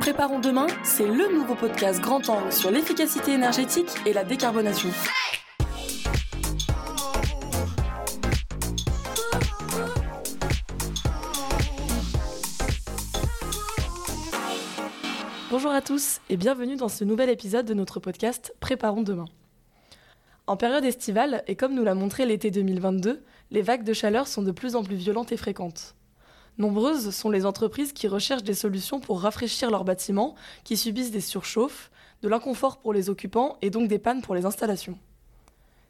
Préparons demain, c'est le nouveau podcast grand angle sur l'efficacité énergétique et la décarbonation. Bonjour à tous et bienvenue dans ce nouvel épisode de notre podcast Préparons demain. En période estivale, et comme nous l'a montré l'été 2022, les vagues de chaleur sont de plus en plus violentes et fréquentes. Nombreuses sont les entreprises qui recherchent des solutions pour rafraîchir leurs bâtiments, qui subissent des surchauffes, de l'inconfort pour les occupants et donc des pannes pour les installations.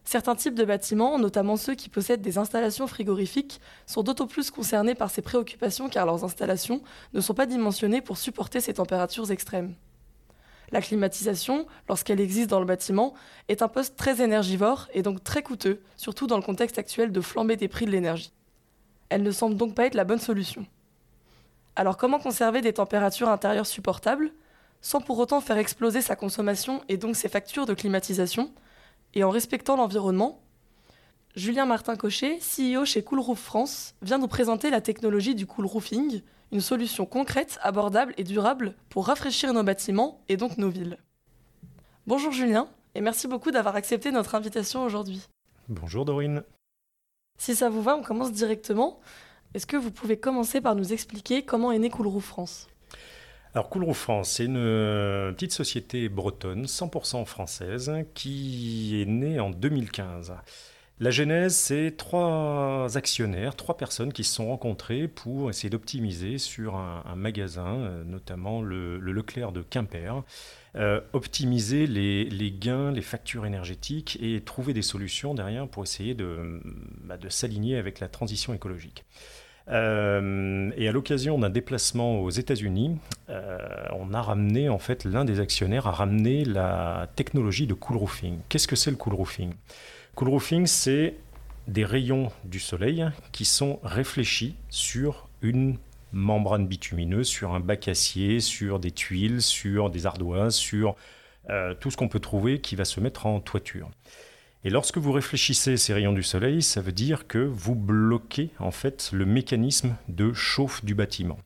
Certains types de bâtiments, notamment ceux qui possèdent des installations frigorifiques, sont d'autant plus concernés par ces préoccupations car leurs installations ne sont pas dimensionnées pour supporter ces températures extrêmes. La climatisation, lorsqu'elle existe dans le bâtiment, est un poste très énergivore et donc très coûteux, surtout dans le contexte actuel de flambée des prix de l'énergie. Elle ne semble donc pas être la bonne solution. Alors comment conserver des températures intérieures supportables, sans pour autant faire exploser sa consommation et donc ses factures de climatisation, et en respectant l'environnement? Julien Martin Cochet, CEO chez Coolroof France, vient nous présenter la technologie du cool roofing, une solution concrète, abordable et durable pour rafraîchir nos bâtiments et donc nos villes. Bonjour Julien, et merci beaucoup d'avoir accepté notre invitation aujourd'hui. Bonjour Dorine. Si ça vous va, on commence directement. Est-ce que vous pouvez commencer par nous expliquer comment est né Coolroof France? Alors Coolroof France, c'est une euh, petite société bretonne, 100% française, qui est née en 2015. La genèse, c'est trois actionnaires, trois personnes qui se sont rencontrées pour essayer d'optimiser sur un, magasin, euh, notamment le, Leclerc de Quimper, euh, optimiser les, gains, les factures énergétiques et trouver des solutions derrière pour essayer de, bah, s'aligner avec la transition écologique. Euh, et à l'occasion d'un déplacement aux États-Unis, on a ramené en fait l'un des actionnaires a ramené la technologie de cool roofing. Qu'est-ce que c'est le cool roofing? Cool roofing, c'est des rayons du soleil qui sont réfléchis sur une membrane bitumineuse, sur un bac acier, sur des tuiles, sur des ardoises, sur euh, tout ce qu'on peut trouver qui va se mettre en toiture. Et lorsque vous réfléchissez ces rayons du soleil, ça veut dire que vous bloquez en fait le mécanisme de chauffe du bâtiment.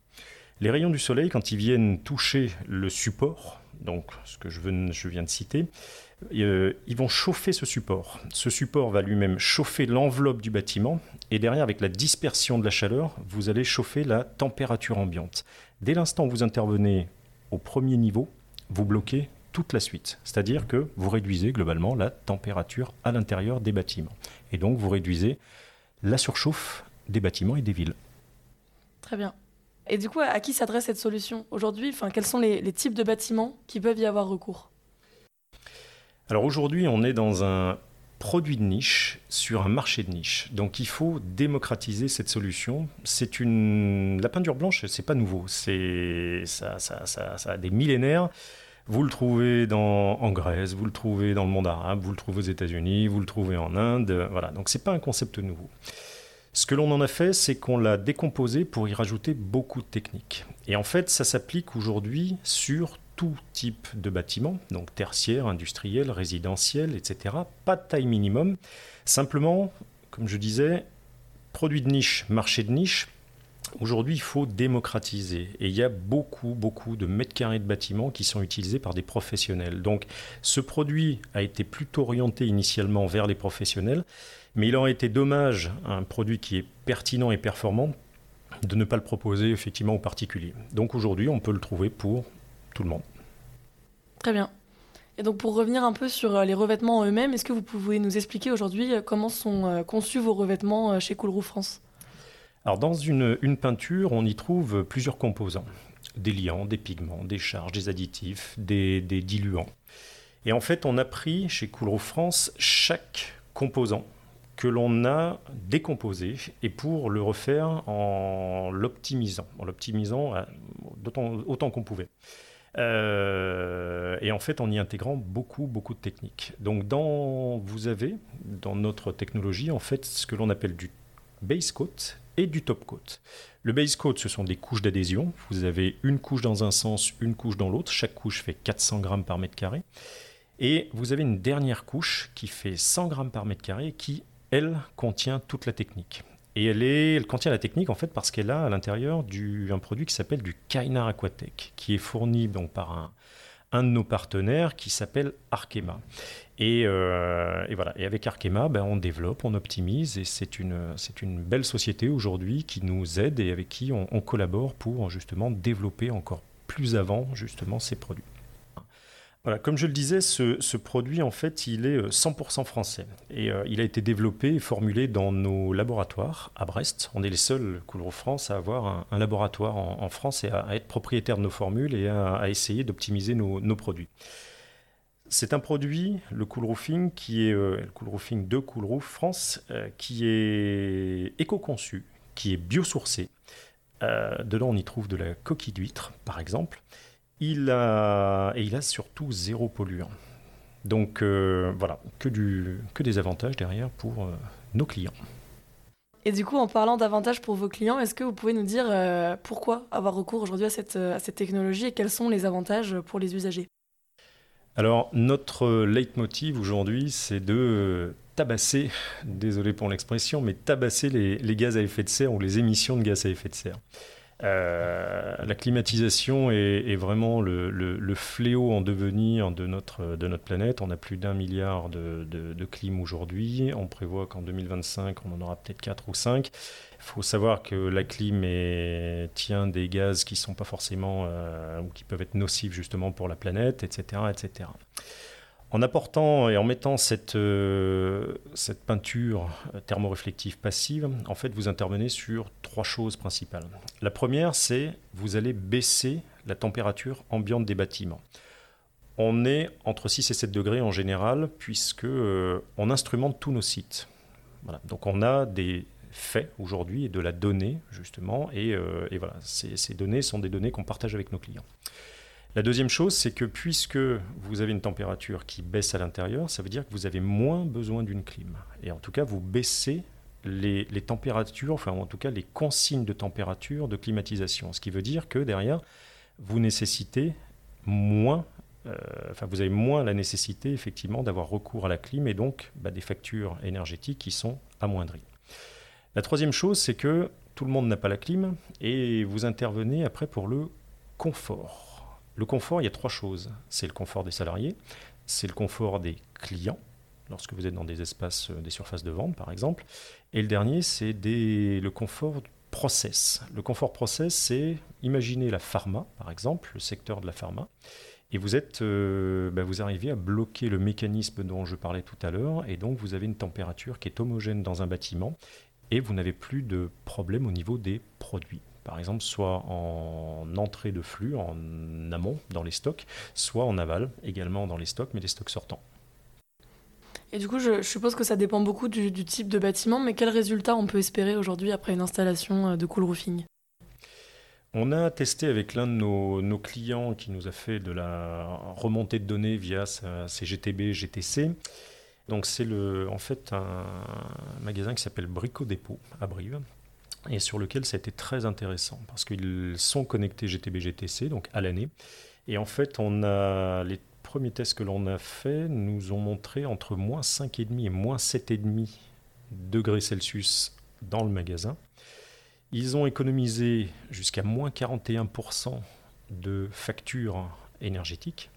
Les rayons du soleil, quand ils viennent toucher le support, donc ce que je viens de citer, euh, ils vont chauffer ce support. Ce support va lui-même chauffer l'enveloppe du bâtiment et derrière, avec la dispersion de la chaleur, vous allez chauffer la température ambiante. Dès l'instant où vous intervenez au premier niveau, vous bloquez toute la suite. C'est-à-dire que vous réduisez globalement la température à l'intérieur des bâtiments. Et donc vous réduisez la surchauffe des bâtiments et des villes. Très bien. Et du coup, à qui s'adresse cette solution aujourd'hui? Enfin, Quels sont les types de bâtiments qui peuvent y avoir recours? Alors aujourd'hui, on est dans un produit de niche sur un marché de niche. Donc il faut démocratiser cette solution. C'est une la peinture blanche, c'est pas nouveau. C'est ça, ça, ça, ça, a des millénaires. Vous le trouvez dans, en Grèce, vous le trouvez dans le monde arabe, vous le trouvez aux États-Unis, vous le trouvez en Inde. Voilà. Donc c'est pas un concept nouveau. Ce que l'on en a fait, c'est qu'on l'a décomposé pour y rajouter beaucoup de techniques. Et en fait, ça s'applique aujourd'hui sur tout type de bâtiment, donc tertiaire, industriel, résidentiel, etc. Pas de taille minimum. Simplement, comme je disais, produit de niche, marché de niche. Aujourd'hui, il faut démocratiser. Et il y a beaucoup, beaucoup de mètres carrés de bâtiments qui sont utilisés par des professionnels. Donc, ce produit a été plutôt orienté initialement vers les professionnels. Mais il aurait été dommage, un produit qui est pertinent et performant, de ne pas le proposer effectivement aux particuliers. Donc aujourd'hui, on peut le trouver pour tout le monde. Très bien. Et donc pour revenir un peu sur euh, les revêtements eux-mêmes, est-ce que vous pouvez nous expliquer aujourd'hui euh, comment sont euh, conçus vos revêtements chez Coolroof France? Alors dans une, peinture, on y trouve plusieurs composants. Des liants, des pigments, des charges, des additifs, des, diluants. Et en fait, on a pris chez Coolroof France chaque composant que l'on a décomposé et pour le refaire en l'optimisant, en l'optimisant autant qu'on pouvait. Euh, et en fait, en y intégrant beaucoup, beaucoup de techniques. Donc, dans, vous avez dans notre technologie, en fait, ce que l'on appelle du base coat du top coat. Le base coat, ce sont des couches d'adhésion. Vous avez une couche dans un sens, une couche dans l'autre. Chaque couche fait 400 grammes par mètre carré. Et vous avez une dernière couche qui fait 100 grammes par mètre carré qui, elle, contient toute la technique. Et elle, est, elle contient la technique en fait parce qu'elle a à l'intérieur un produit qui s'appelle du Kainar Aquatech, qui est fourni donc par un, un de nos partenaires qui s'appelle Arkema. Et, euh, voilà. Avec Arkema, ben, on développe, on optimise, et c'est une, c'est une belle société aujourd'hui qui nous aide et avec qui on, on collabore pour justement développer encore plus avant justement ces produits. Voilà, comme je le disais, ce, produit, en fait, il est 100% euh, français. Et euh, il a été développé et formulé dans nos laboratoires à Brest. On est les seuls, Coulroux France, à avoir un, laboratoire en, France et à, être propriétaire de nos formules et à, essayer d'optimiser nos, produits. C'est un produit, le Coolroofing, qui est euh, le Coolroofing de Coolroof France, qui est éco-conçu, qui est biosourcé. dedans, on y trouve de la coquille d'huître, par exemple. Il a, et il a surtout zéro polluant. Donc euh, voilà, que, du, que des avantages derrière pour euh, nos clients. Et du coup, en parlant d'avantages pour vos clients, est-ce que vous pouvez nous dire euh, pourquoi avoir recours aujourd'hui à cette, à cette technologie et quels sont les avantages pour les usagers? Alors, notre leitmotiv aujourd'hui, c'est de tabasser, désolé pour l'expression, mais tabasser les, les, gaz à effet de serre ou les émissions de gaz à effet de serre. Euh, la climatisation est, vraiment le, fléau en devenir de notre, de notre planète. On a plus d'un milliard de, de, clim aujourd'hui. On prévoit qu'en 2025, on en aura peut-être 4 ou 5. Il faut savoir que la clim tient des gaz qui sont pas forcément, euh, ou qui peuvent être nocifs justement pour la planète, etc. etc. En apportant et en mettant cette, euh, peinture thermoréflective passive, en fait, vous intervenez sur trois choses principales. La première, c'est vous allez baisser la température ambiante des bâtiments. On est entre 6 et 7 degrés en général, puisque euh, on instrumente tous nos sites. Donc on a des faits aujourd'hui et de la donnée, justement, et, euh, et voilà, ces, ces données sont des données qu'on partage avec nos clients. La deuxième chose, c'est que puisque vous avez une température qui baisse à l'intérieur, ça veut dire que vous avez moins besoin d'une clim. Et en tout cas, vous baissez les, températures, enfin en tout cas les consignes de température de climatisation. Ce qui veut dire que derrière, vous nécessitez moins, euh, enfin vous avez moins la nécessité effectivement d'avoir recours à la clim et donc bah, des factures énergétiques qui sont amoindries. La troisième chose, c'est que tout le monde n'a pas la clim et vous intervenez après pour le confort. Le confort, il y a trois choses. C'est le confort des salariés, c'est le confort des clients, lorsque vous êtes dans des espaces, euh, des surfaces de vente par exemple. Et le dernier, c'est le confort process. Le confort process, c'est imaginer la pharma, par exemple, le secteur de la pharma. Et vous, euh, bah, vous arrivez à bloquer le mécanisme dont je parlais tout à l'heure, et donc vous avez une température qui est homogène dans un bâtiment, et vous n'avez plus de problème au niveau des produits par exemple, soit en entrée de flux, en amont dans les stocks, soit en aval également dans les stocks, mais les stocks sortants. Et du coup, je, suppose que ça dépend beaucoup du, type de bâtiment, mais quels résultats on peut espérer aujourd'hui après une installation euh, de cool roofing? On a testé avec l'un de nos, clients qui nous a fait de la remontée de données via ses GTB, GTC. Donc c'est en fait un magasin qui s'appelle Brico Dépôt à Brive, et sur lequel ça a été très intéressant parce qu'ils sont connectés GTB GTC donc à l'année et en fait on a les premiers tests que l'on a fait nous ont montré entre moins 5,5 et moins 7,5 degrés Celsius dans le magasin. Ils ont économisé jusqu'à moins 41% de factures énergétiques.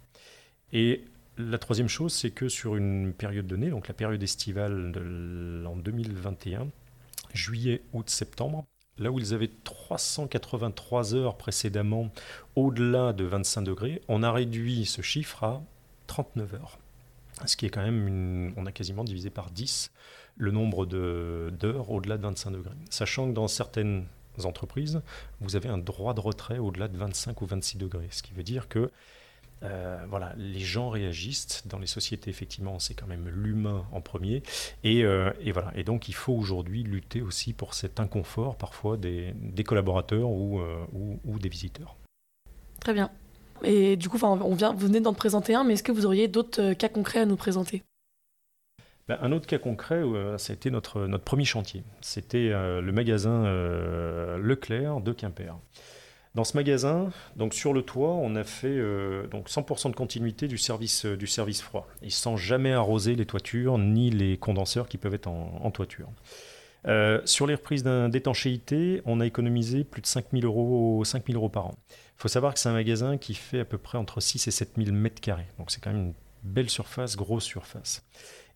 Et la troisième chose, c'est que sur une période donnée, donc la période estivale en 2021, juillet, août, septembre, là où ils avaient 383 heures précédemment au-delà de 25 degrés, on a réduit ce chiffre à 39 heures. Ce qui est quand même, une, on a quasiment divisé par 10 le nombre d'heures au-delà de 25 degrés. Sachant que dans certaines entreprises, vous avez un droit de retrait au-delà de 25 ou 26 degrés. Ce qui veut dire que euh, voilà, les gens réagissent. Dans les sociétés, effectivement, c'est quand même l'humain en premier. Et, euh, voilà. Et donc, il faut aujourd'hui lutter aussi pour cet inconfort, parfois, des, collaborateurs euh, ou, des visiteurs. Très bien. Et du coup, on vient, vous venez d'en présenter un, mais est-ce que vous auriez d'autres cas concrets à nous présenter? Ben, un autre cas concret, ça a été notre, notre premier chantier. C'était le magasin Leclerc de Quimper. Dans ce magasin, donc sur le toit, on a fait euh, donc 100% de continuité du service, euh, du service froid, et sans jamais arroser les toitures ni les condenseurs qui peuvent être en, toiture. Euh, sur les reprises d'étanchéité, on a économisé plus de 5 000 euros, 5 euros par an. Il faut savoir que c'est un magasin qui fait à peu près entre 6 et 7 000 mètres carrés. Donc c'est quand même une belle surface, grosse surface.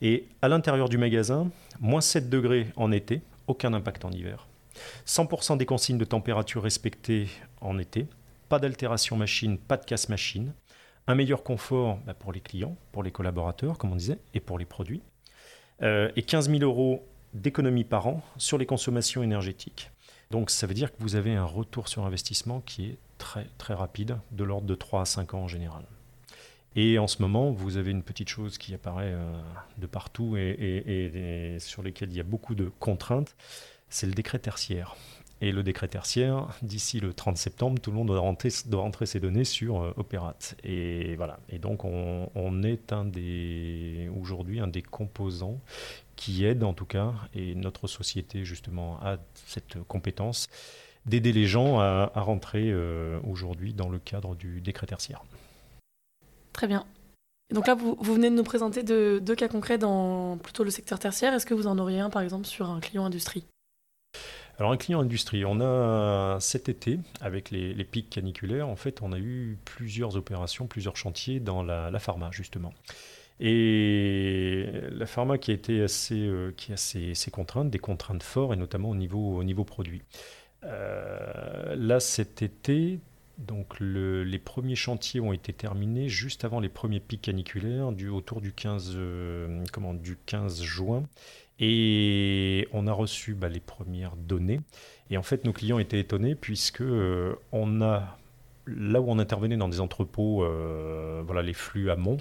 Et à l'intérieur du magasin, moins 7 degrés en été, aucun impact en hiver. 100% des consignes de température respectées en été, pas d'altération machine, pas de casse machine, un meilleur confort bah, pour les clients, pour les collaborateurs, comme on disait, et pour les produits, euh, et 15 000 euros d'économie par an sur les consommations énergétiques. Donc ça veut dire que vous avez un retour sur investissement qui est très très rapide, de l'ordre de 3 à 5 ans en général. Et en ce moment, vous avez une petite chose qui apparaît euh, de partout et, sur lesquelles il y a beaucoup de contraintes, c'est le décret tertiaire. Et le décret tertiaire, d'ici le 30 septembre, tout le monde doit rentrer, ses données sur euh, Et voilà. Et donc, on, on est un des, aujourd'hui un des composants qui aide en tout cas, et notre société justement a cette compétence, d'aider les gens à, rentrer euh, aujourd'hui dans le cadre du décret tertiaire. Très bien. donc là, vous, venez de nous présenter deux, cas concrets dans plutôt le secteur tertiaire. Est-ce que vous en auriez un, par exemple, sur un client industrie? Alors un client industrie, on a cet été, avec les, pics caniculaires, en fait, on a eu plusieurs opérations, plusieurs chantiers dans la, pharma, justement. Et la pharma qui a été assez, euh, qui a ses, contraintes, des contraintes fortes, et notamment au niveau, au niveau produit. Euh, là, cet été, donc les premiers chantiers ont été terminés juste avant les premiers pics caniculaires, du, autour du 15, euh, comment, du 15 juin. Et on a reçu bah, les premières données. Et en fait, nos clients étaient étonnés puisque on a, là où on intervenait dans des entrepôts, voilà, les flux amont,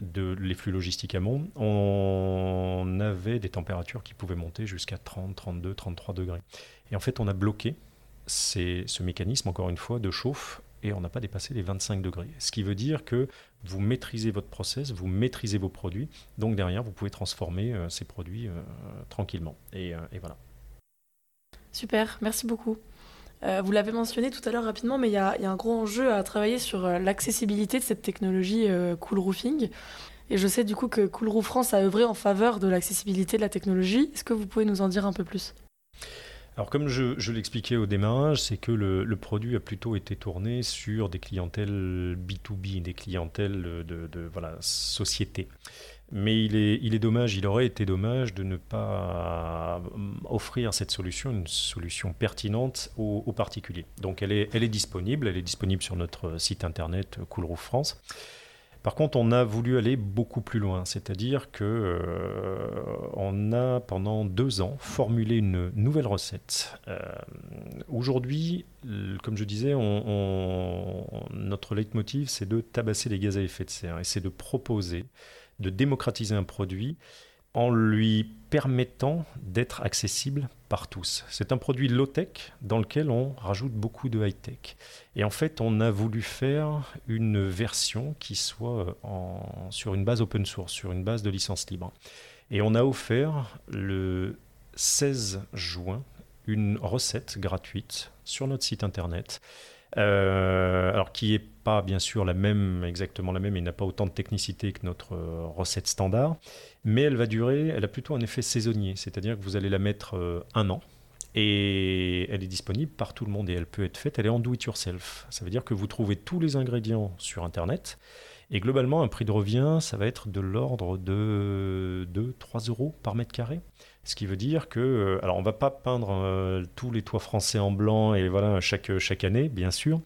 de les flux logistiques amont, on avait des températures qui pouvaient monter jusqu'à 30, 32, 33 degrés. Et en fait, on a bloqué ce mécanisme, encore une fois, de chauffe et on n'a pas dépassé les 25 degrés. Ce qui veut dire que vous maîtrisez votre process, vous maîtrisez vos produits, donc derrière, vous pouvez transformer euh, ces produits euh, tranquillement. Euh, et voilà. Super, merci beaucoup. Vous l'avez mentionné tout à l'heure rapidement, mais il y, a un gros enjeu à travailler sur l'accessibilité de cette technologie Cool Roofing. Et je sais du coup que Cool Roof France a œuvré en faveur de l'accessibilité de la technologie. Est-ce que vous pouvez nous en dire un peu plus? Alors comme je, l'expliquais au démarrage, c'est que le, produit a plutôt été tourné sur des clientèles B2B, des clientèles de, société. Mais il est, il est dommage, il aurait été dommage de ne pas euh, offrir cette solution, une solution pertinente aux, particuliers. Donc elle est, elle est disponible, elle est disponible sur notre site internet Coolroof France. Par contre, on a voulu aller beaucoup plus loin, c'est-à-dire que euh, on a pendant deux ans formulé une nouvelle recette. Euh, aujourd'hui, comme je disais, notre leitmotiv, c'est de tabasser les gaz à effet de serre et c'est de proposer de démocratiser un produit en lui permettant d'être accessible par tous. C'est un produit low-tech dans lequel on rajoute beaucoup de high-tech. Et en fait, on a voulu faire une version qui soit en, sur une base open source, sur une base de licence libre. Et on a offert le 16 juin une recette gratuite sur notre site internet euh, alors qui n'est pas bien sûr la même, exactement la même, et n'a pas autant de technicité que notre euh, recette standard, mais elle va durer, elle a plutôt un effet saisonnier, c'est-à-dire que vous allez la mettre euh, un an, et elle est disponible par tout le monde et elle peut être faite, elle est en do it yourself. Ça veut dire que vous trouvez tous les ingrédients sur Internet. Et globalement, un prix de revient, ça va être de l'ordre de 2-3 euros par mètre carré. Ce qui veut dire que, euh, alors on va pas peindre euh, tous les toits français en blanc et voilà chaque, chaque année, bien sûr.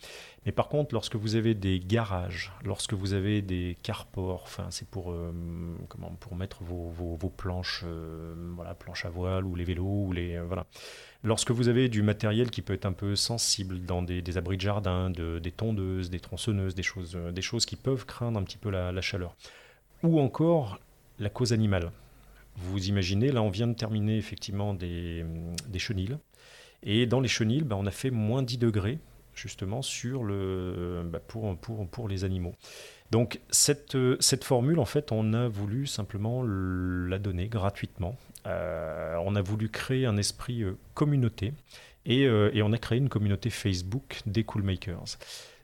Mais par contre, lorsque vous avez des garages, lorsque vous avez des carports, enfin c'est pour euh, comment pour mettre vos, vos, planches, voilà planches à voile ou les vélos ou les voilà. Lorsque vous avez du matériel qui peut être un peu sensible dans des, abris de jardin, de, des tondeuses, des tronçonneuses, des choses, des choses qui peuvent craindre un petit peu la chaleur, ou encore la cause animale. Vous imaginez, là on vient de terminer effectivement des, chenilles. Et dans les chenilles, bah, on a fait moins 10 degrés justement sur le, bah, pour, pour, pour, les animaux. Donc cette, cette formule, en fait, on a voulu simplement la donner gratuitement. Euh, on a voulu créer un esprit euh, communauté et, euh, et, on a créé une communauté Facebook des Coolmakers.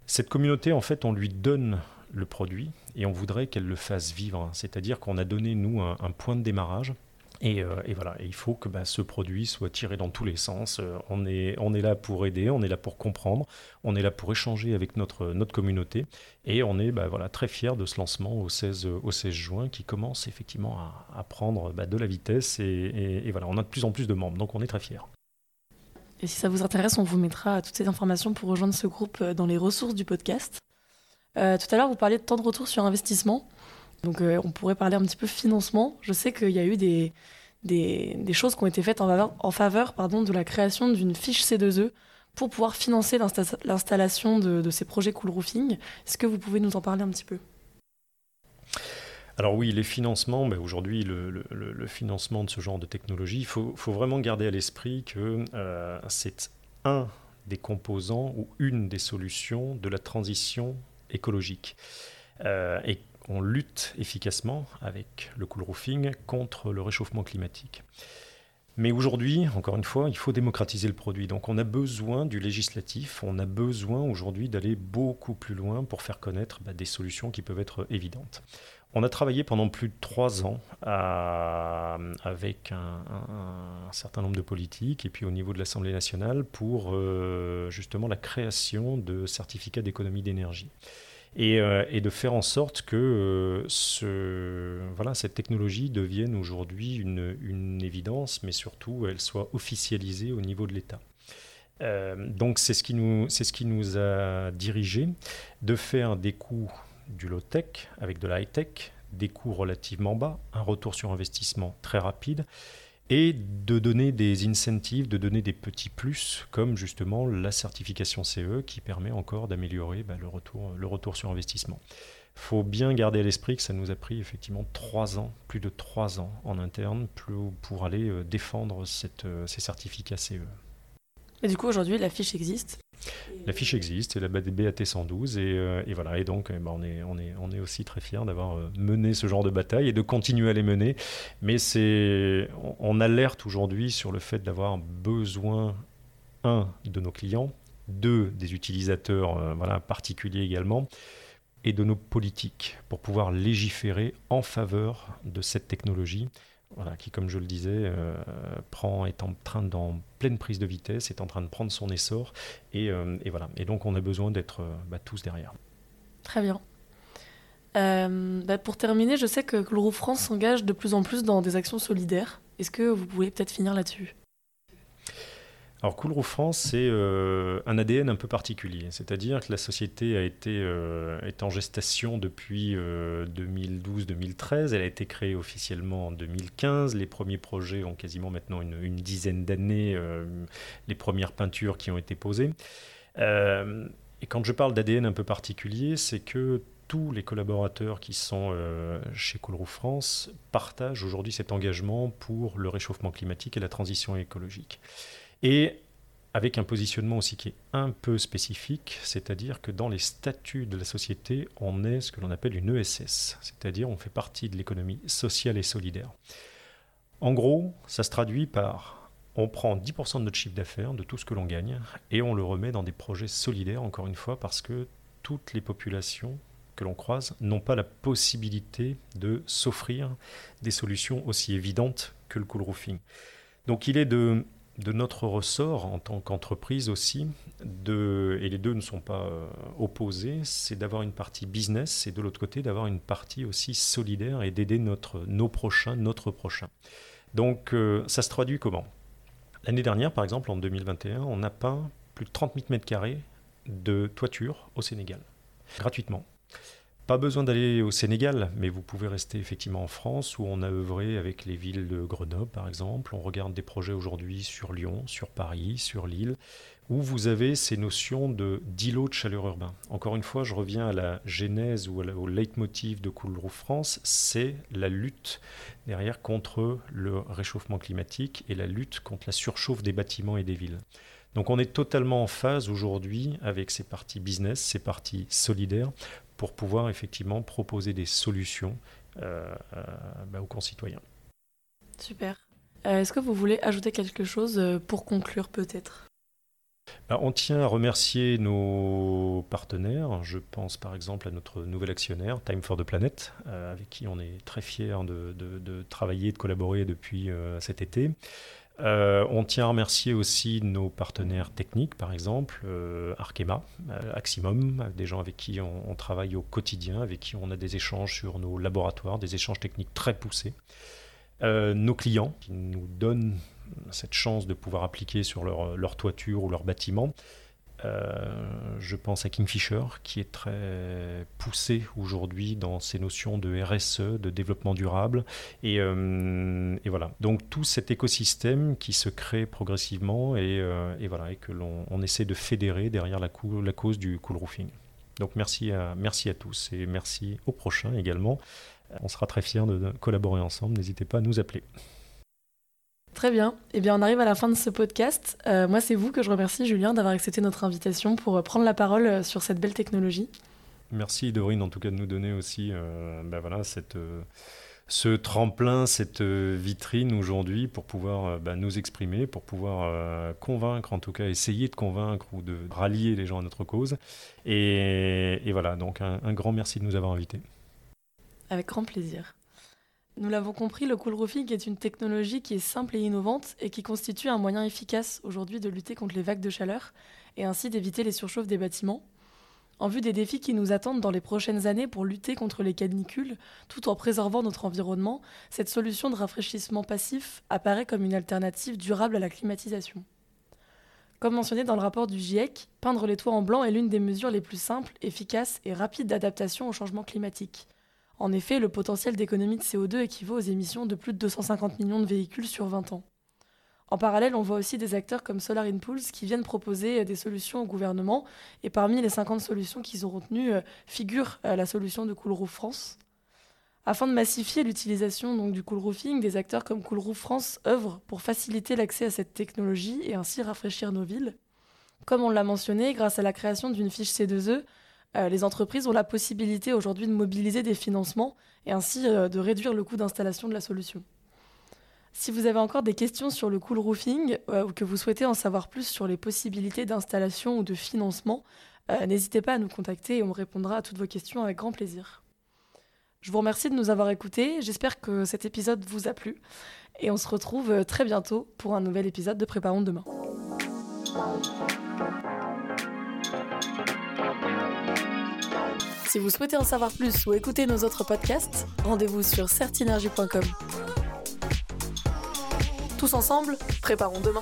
Cette communauté, en fait, on lui donne le produit et on voudrait qu'elle le fasse vivre. C'est-à-dire qu'on a donné, nous, un, point de démarrage Euh, et, voilà, il faut que bah, ce produit soit tiré dans tous les sens. Euh, on, est, on est là pour aider, on est là pour comprendre, on est là pour échanger avec notre, notre communauté. Et on est bah, voilà, très fiers de ce lancement au 16, au 16 juin qui commence effectivement à, prendre bah, de la vitesse. Et, voilà, on a de plus en plus de membres, donc on est très fiers. Et si ça vous intéresse, on vous mettra toutes ces informations pour rejoindre ce groupe euh, dans les ressources du podcast. Tout à l'heure, vous parliez de temps de retour sur investissement. Donc euh, on pourrait parler un petit peu financement. Je sais qu'il y a eu des, choses qui ont été faites en faveur, de la création d'une fiche C2E pour pouvoir financer l'installation de, ces projets cool roofing. Est-ce que vous pouvez nous en parler un petit peu? Alors oui, les financements, aujourd'hui le, financement de ce genre de technologie, il faut, vraiment garder à l'esprit que euh, c'est un des composants ou une des solutions de la transition écologique. Euh, et on lutte efficacement avec le cool roofing contre le réchauffement climatique. Mais aujourd'hui, encore une fois, il faut démocratiser le produit. Donc on a besoin du législatif, on a besoin aujourd'hui d'aller beaucoup plus loin pour faire connaître bah, des solutions qui peuvent être évidentes. On a travaillé pendant plus de trois ans avec un, certain nombre de politiques et puis au niveau de l'Assemblée nationale pour euh, justement la création de certificats d'économie d'énergie. Euh, et, de faire en sorte que euh, voilà, cette technologie devienne aujourd'hui une, une, évidence, mais surtout elle soit officialisée au niveau de l'État. Euh, donc c'est ce, qui nous, c'est ce qui nous a dirigé de faire des coûts du low-tech avec de la high-tech, des coûts relativement bas, un retour sur investissement très rapide, et de donner des incentives, de donner des petits plus, comme justement la certification CE qui permet encore d'améliorer bah, le, retour, sur investissement. Il faut bien garder à l'esprit que ça nous a pris effectivement trois ans, plus de trois ans en interne, pour aller euh, défendre cette, euh, ces certificats CE. Et du coup, aujourd'hui, la fiche existe la fiche existe, c'est la BAT 112 euh, et, voilà. Et donc, eh ben, on, est, aussi très fiers d'avoir euh, mené ce genre de bataille et de continuer à les mener. Mais c'est, on, alerte aujourd'hui sur le fait d'avoir besoin un de nos clients, deux des utilisateurs euh, voilà, particuliers également, et de nos politiques pour pouvoir légiférer en faveur de cette technologie voilà, qui, comme je le disais, euh, prend, est en train d'en pleine prise de vitesse, est en train de prendre son essor, et, euh, voilà. Et donc, on a besoin d'être euh, bah, tous derrière. Très bien. Bah, pour terminer, je sais que Chloro France s'engage de plus en plus dans des actions solidaires. Est-ce que vous pouvez peut-être finir là-dessus? Alors Coolroof France, c'est euh, un ADN un peu particulier, c'est-à-dire que la société a été euh, est en gestation depuis 2012-2013, euh, elle a été créée officiellement en 2015, les premiers projets ont quasiment maintenant une, dizaine d'années, les premières peintures qui ont été posées. et quand je parle d'ADN un peu particulier, c'est que tous les collaborateurs qui sont chez Coolroof France partagent aujourd'hui cet engagement pour le réchauffement climatique et la transition écologique. Et avec un positionnement aussi qui est un peu spécifique, c'est-à-dire que dans les statuts de la société, on est ce que l'on appelle une ESS, c'est-à-dire on fait partie de l'économie sociale et solidaire. En gros, ça se traduit par on prend 10% de notre chiffre d'affaires, de tout ce que l'on gagne, et on le remet dans des projets solidaires, encore une fois, parce que toutes les populations que l'on croise n'ont pas la possibilité de s'offrir des solutions aussi évidentes que le cool roofing. Donc il est de de notre ressort en tant qu'entreprise aussi, et les deux ne sont pas euh, opposés, c'est d'avoir une partie business et de l'autre côté d'avoir une partie aussi solidaire et d'aider notre, nos prochains, notre prochain. Donc euh, ça se traduit comment? L'année dernière, par exemple, en 2021, on a peint plus de 30 000 mètres carrés de toiture au Sénégal, gratuitement. Pas besoin d'aller au Sénégal, mais vous pouvez rester effectivement en France où on a œuvré avec les villes de Grenoble par exemple. On regarde des projets aujourd'hui sur Lyon, sur Paris, sur Lille, où vous avez ces notions de d'îlot de chaleur urbain. Encore une fois, je reviens à la genèse ou au leitmotiv de Cool France, c'est la lutte derrière contre le réchauffement climatique et la lutte contre la surchauffe des bâtiments et des villes. Donc on est totalement en phase aujourd'hui avec ces parties business, ces parties solidaires, pour pouvoir effectivement proposer des solutions euh, euh, bah, aux concitoyens. Super. Euh, est-ce que vous voulez ajouter quelque chose pour conclure peut-être? Bah, on tient à remercier nos partenaires. Je pense par exemple à notre nouvel actionnaire, Time for the Planet, avec qui on est très fiers de, travailler, de collaborer depuis cet été. Euh, on tient à remercier aussi nos partenaires techniques, par exemple, Arkema, Aximum, des gens avec qui on, travaille au quotidien, avec qui on a des échanges sur nos laboratoires, des échanges techniques très poussés. nos clients qui nous donnent cette chance de pouvoir appliquer sur leur toiture ou leur bâtiment. Euh, je pense à Kingfisher, qui est très poussé aujourd'hui dans ces notions de RSE, de développement durable. Et, euh, et voilà. Donc tout cet écosystème qui se crée progressivement et, euh, voilà, et que l'on on essaie de fédérer derrière la, la cause du cool roofing. Donc merci à, merci à tous et merci au prochain également. On sera très fiers de collaborer ensemble. N'hésitez pas à nous appeler. Très bien. Eh bien, on arrive à la fin de ce podcast. Euh, moi, c'est vous que je remercie, Julien, d'avoir accepté notre invitation pour euh, prendre la parole euh, sur cette belle technologie. Merci, Dorine, en tout cas, de nous donner aussi ben voilà, cette, ce tremplin, cette vitrine aujourd'hui pour pouvoir ben, nous exprimer, pour pouvoir convaincre, en tout cas, essayer de convaincre ou de rallier les gens à notre cause. Et, voilà, donc un grand merci de nous avoir invités. Avec grand plaisir. Nous l'avons compris, le cool roofing est une technologie qui est simple et innovante et qui constitue un moyen efficace aujourd'hui de lutter contre les vagues de chaleur et ainsi d'éviter les surchauffes des bâtiments. En vue des défis qui nous attendent dans les prochaines années pour lutter contre les canicules, tout en préservant notre environnement, cette solution de rafraîchissement passif apparaît comme une alternative durable à la climatisation. Comme mentionné dans le rapport du GIEC, peindre les toits en blanc est l'une des mesures les plus simples, efficaces et rapides d'adaptation au changement climatique. En effet, le potentiel d'économie de CO2 équivaut aux émissions de plus de 250 millions de véhicules sur 20 ans. En parallèle, on voit aussi des acteurs comme Solar Impulse qui viennent proposer des solutions au gouvernement. Et parmi les 50 solutions qu'ils ont retenues euh, figure euh, la solution de Coolroof France. Afin de massifier l'utilisation du cool roofing, des acteurs comme Coolroof France œuvrent pour faciliter l'accès à cette technologie et ainsi rafraîchir nos villes. Comme on l'a mentionné, grâce à la création d'une fiche C2E, euh, les entreprises ont la possibilité aujourd'hui de mobiliser des financements et ainsi euh, de réduire le coût d'installation de la solution. Si vous avez encore des questions sur le cool roofing euh, ou que vous souhaitez en savoir plus sur les possibilités d'installation ou de financement, n'hésitez pas à nous contacter et on répondra à toutes vos questions avec grand plaisir. Je vous remercie de nous avoir écoutés, j'espère que cet épisode vous a plu et on se retrouve très bientôt pour un nouvel épisode de Préparons demain. Si vous souhaitez en savoir plus ou écouter nos autres podcasts, rendez-vous sur certinergie.com. Tous ensemble, préparons demain.